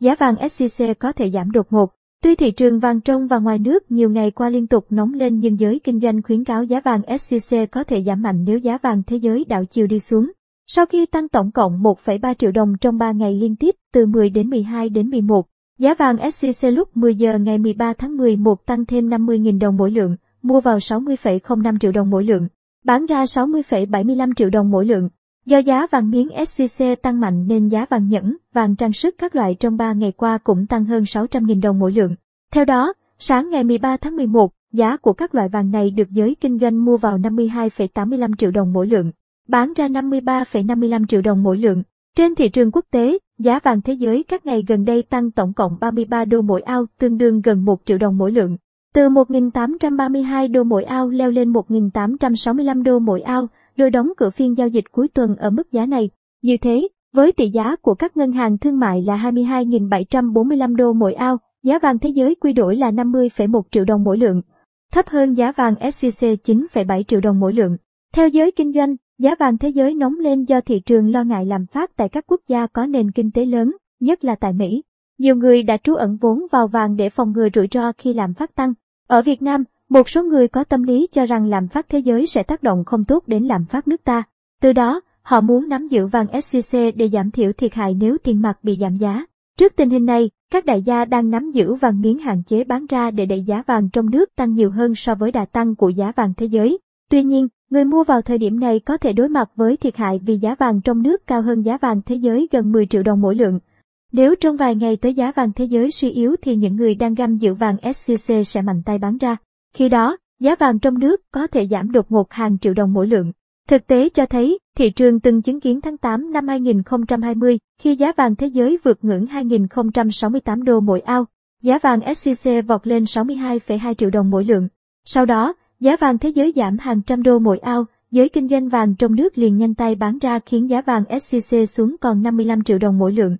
giá vàng SJC có thể giảm đột ngột. Tuy thị trường vàng trong và ngoài nước nhiều ngày qua liên tục nóng lên nhưng giới kinh doanh khuyến cáo giá vàng SJC có thể giảm mạnh nếu giá vàng thế giới đảo chiều đi xuống. Sau khi tăng tổng cộng 1,3 triệu đồng trong 3 ngày liên tiếp từ 10 đến 12 đến 11, giá vàng SJC lúc 10 giờ ngày 13 tháng 11 tăng thêm 50.000 đồng mỗi lượng, mua vào 60,05 triệu đồng mỗi lượng, bán ra 60,75 triệu đồng mỗi lượng. Do giá vàng miếng SJC tăng mạnh nên giá vàng nhẫn, vàng trang sức các loại trong 3 ngày qua cũng tăng hơn 600.000 đồng mỗi lượng. Theo đó, sáng ngày 13 tháng 11, giá của các loại vàng này được giới kinh doanh mua vào 52,85 triệu đồng mỗi lượng, bán ra 53,55 triệu đồng mỗi lượng. Trên thị trường quốc tế, giá vàng thế giới các ngày gần đây tăng tổng cộng 33 đô mỗi ao, tương đương gần 1 triệu đồng mỗi lượng. Từ 1.832 đô mỗi ao leo lên 1.865 đô mỗi ao, rồi đóng cửa phiên giao dịch cuối tuần ở mức giá này. Như thế, với tỷ giá của các ngân hàng thương mại là 22.745 đô mỗi ao, giá vàng thế giới quy đổi là 50,1 triệu đồng mỗi lượng, thấp hơn giá vàng SJC 9,7 triệu đồng mỗi lượng. Theo giới kinh doanh, giá vàng thế giới nóng lên do thị trường lo ngại làm phát tại các quốc gia có nền kinh tế lớn, nhất là tại Mỹ. Nhiều người đã trú ẩn vốn vào vàng để phòng ngừa rủi ro khi làm phát tăng. Ở Việt Nam, một số người có tâm lý cho rằng làm phát thế giới sẽ tác động không tốt đến làm phát nước ta. Từ đó, họ muốn nắm giữ vàng SJC để giảm thiểu thiệt hại nếu tiền mặt bị giảm giá. Trước tình hình này, các đại gia đang nắm giữ vàng miếng hạn chế bán ra để đẩy giá vàng trong nước tăng nhiều hơn so với đà tăng của giá vàng thế giới. Tuy nhiên, người mua vào thời điểm này có thể đối mặt với thiệt hại vì giá vàng trong nước cao hơn giá vàng thế giới gần 10 triệu đồng mỗi lượng. Nếu trong vài ngày tới giá vàng thế giới suy yếu thì những người đang găm giữ vàng SJC sẽ mạnh tay bán ra. Khi đó, giá vàng trong nước có thể giảm đột ngột hàng triệu đồng mỗi lượng. Thực tế cho thấy, thị trường từng chứng kiến tháng 8 năm 2020 khi giá vàng thế giới vượt ngưỡng 2.068 đô mỗi ao, giá vàng SJC vọt lên 62,2 triệu đồng mỗi lượng. Sau đó, giá vàng thế giới giảm hàng trăm đô mỗi ao, giới kinh doanh vàng trong nước liền nhanh tay bán ra khiến giá vàng SJC xuống còn 55 triệu đồng mỗi lượng.